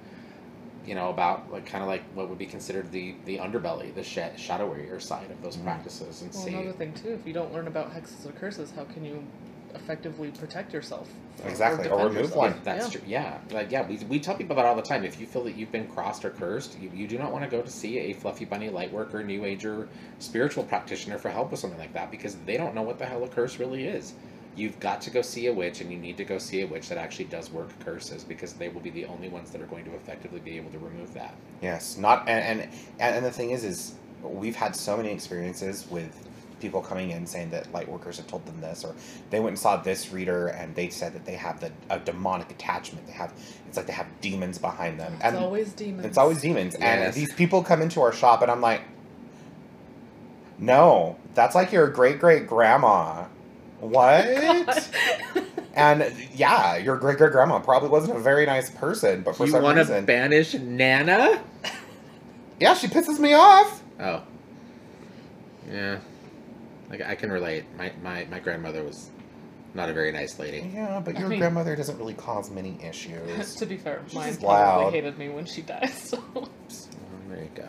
you know about like kind of like what would be considered the the underbelly the sh- shadowier side of those Mhm. practices and Well, see another thing too, if you don't learn about hexes or curses, how can you effectively protect yourself? or- Exactly, or defend remove yourself? one. Yeah, that's Yeah. true. Yeah, like yeah, we, we tell people that all the time. If you feel that you've been crossed or cursed, you, you do not want to go to see a fluffy bunny light worker, new ager, spiritual practitioner for help with something like that because they don't know what the hell a curse really is. You've got to go see a witch, and you need to go see a witch that actually does work curses because they will be the only ones that are going to effectively be able to remove that. Yes, not and and and the thing is, is we've had so many experiences with people coming in saying that light workers have told them this, or they went and saw this reader and they said that they have the a demonic attachment. They have it's like they have demons behind them, It's and always demons. it's always demons. And these people come into our shop, and I'm like, no, that's like your great great grandma. What? And yeah, your great great grandma probably wasn't a very nice person, but for you some want to reason, banish Nana? yeah, she pisses me off. Oh, yeah. Like I can relate. My my my grandmother was not a very nice lady. Yeah, but I your mean- grandmother doesn't really cause many issues. to be fair, She's mine probably loud. hated me when she died. So. There you go.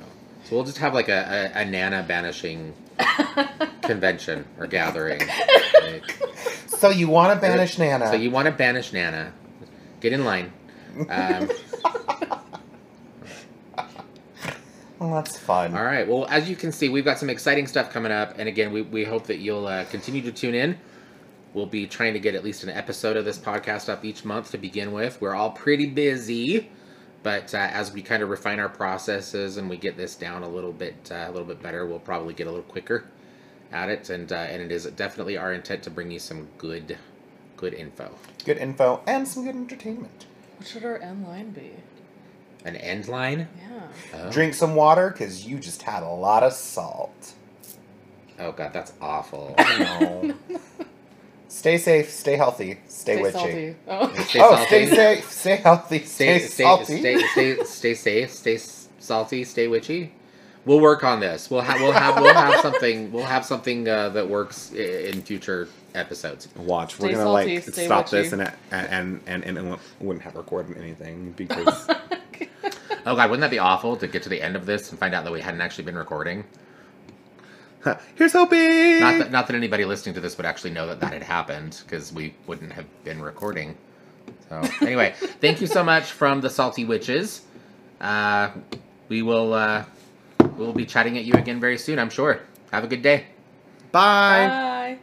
So we'll just have like a, a, a Nana banishing convention or gathering. Like, so you want to banish Nana? so you want to banish Nana? Get in line. Um, well, that's fun. all right. Well, as you can see, we've got some exciting stuff coming up, and again, we, we hope that you'll uh, continue to tune in. We'll be trying to get at least an episode of this podcast up each month to begin with. We're all pretty busy, but uh, as we kind of refine our processes and we get this down a little bit uh, a little bit better, we'll probably get a little quicker at it. And uh, and it is definitely our intent to bring you some good good info. Good info and some good entertainment. What should our end line be? An end line. Yeah. Oh. Drink some water because you just had a lot of salt. Oh god, that's awful. No. stay safe, stay healthy, stay, witchy. salty. Oh. Stay oh, salty. stay safe, stay healthy, stay, Stay, stay, salty. stay, stay, stay safe, stay salty, stay witchy. We'll work on this. We'll have we'll have we'll have something we'll have something uh, that works in future episodes. Watch, we're Stay gonna salty, like stay stop witchy. this and and and and, and it wouldn't have recorded anything because Oh god, wouldn't that be awful to get to the end of this and find out that we hadn't actually been recording? Here's hoping. Not that not that anybody listening to this would actually know that that had happened because we wouldn't have been recording. So anyway, thank you so much from the Salty Witches. Uh, we will uh, we'll be chatting at you again very soon, I'm sure. Have a good day. Bye. Bye.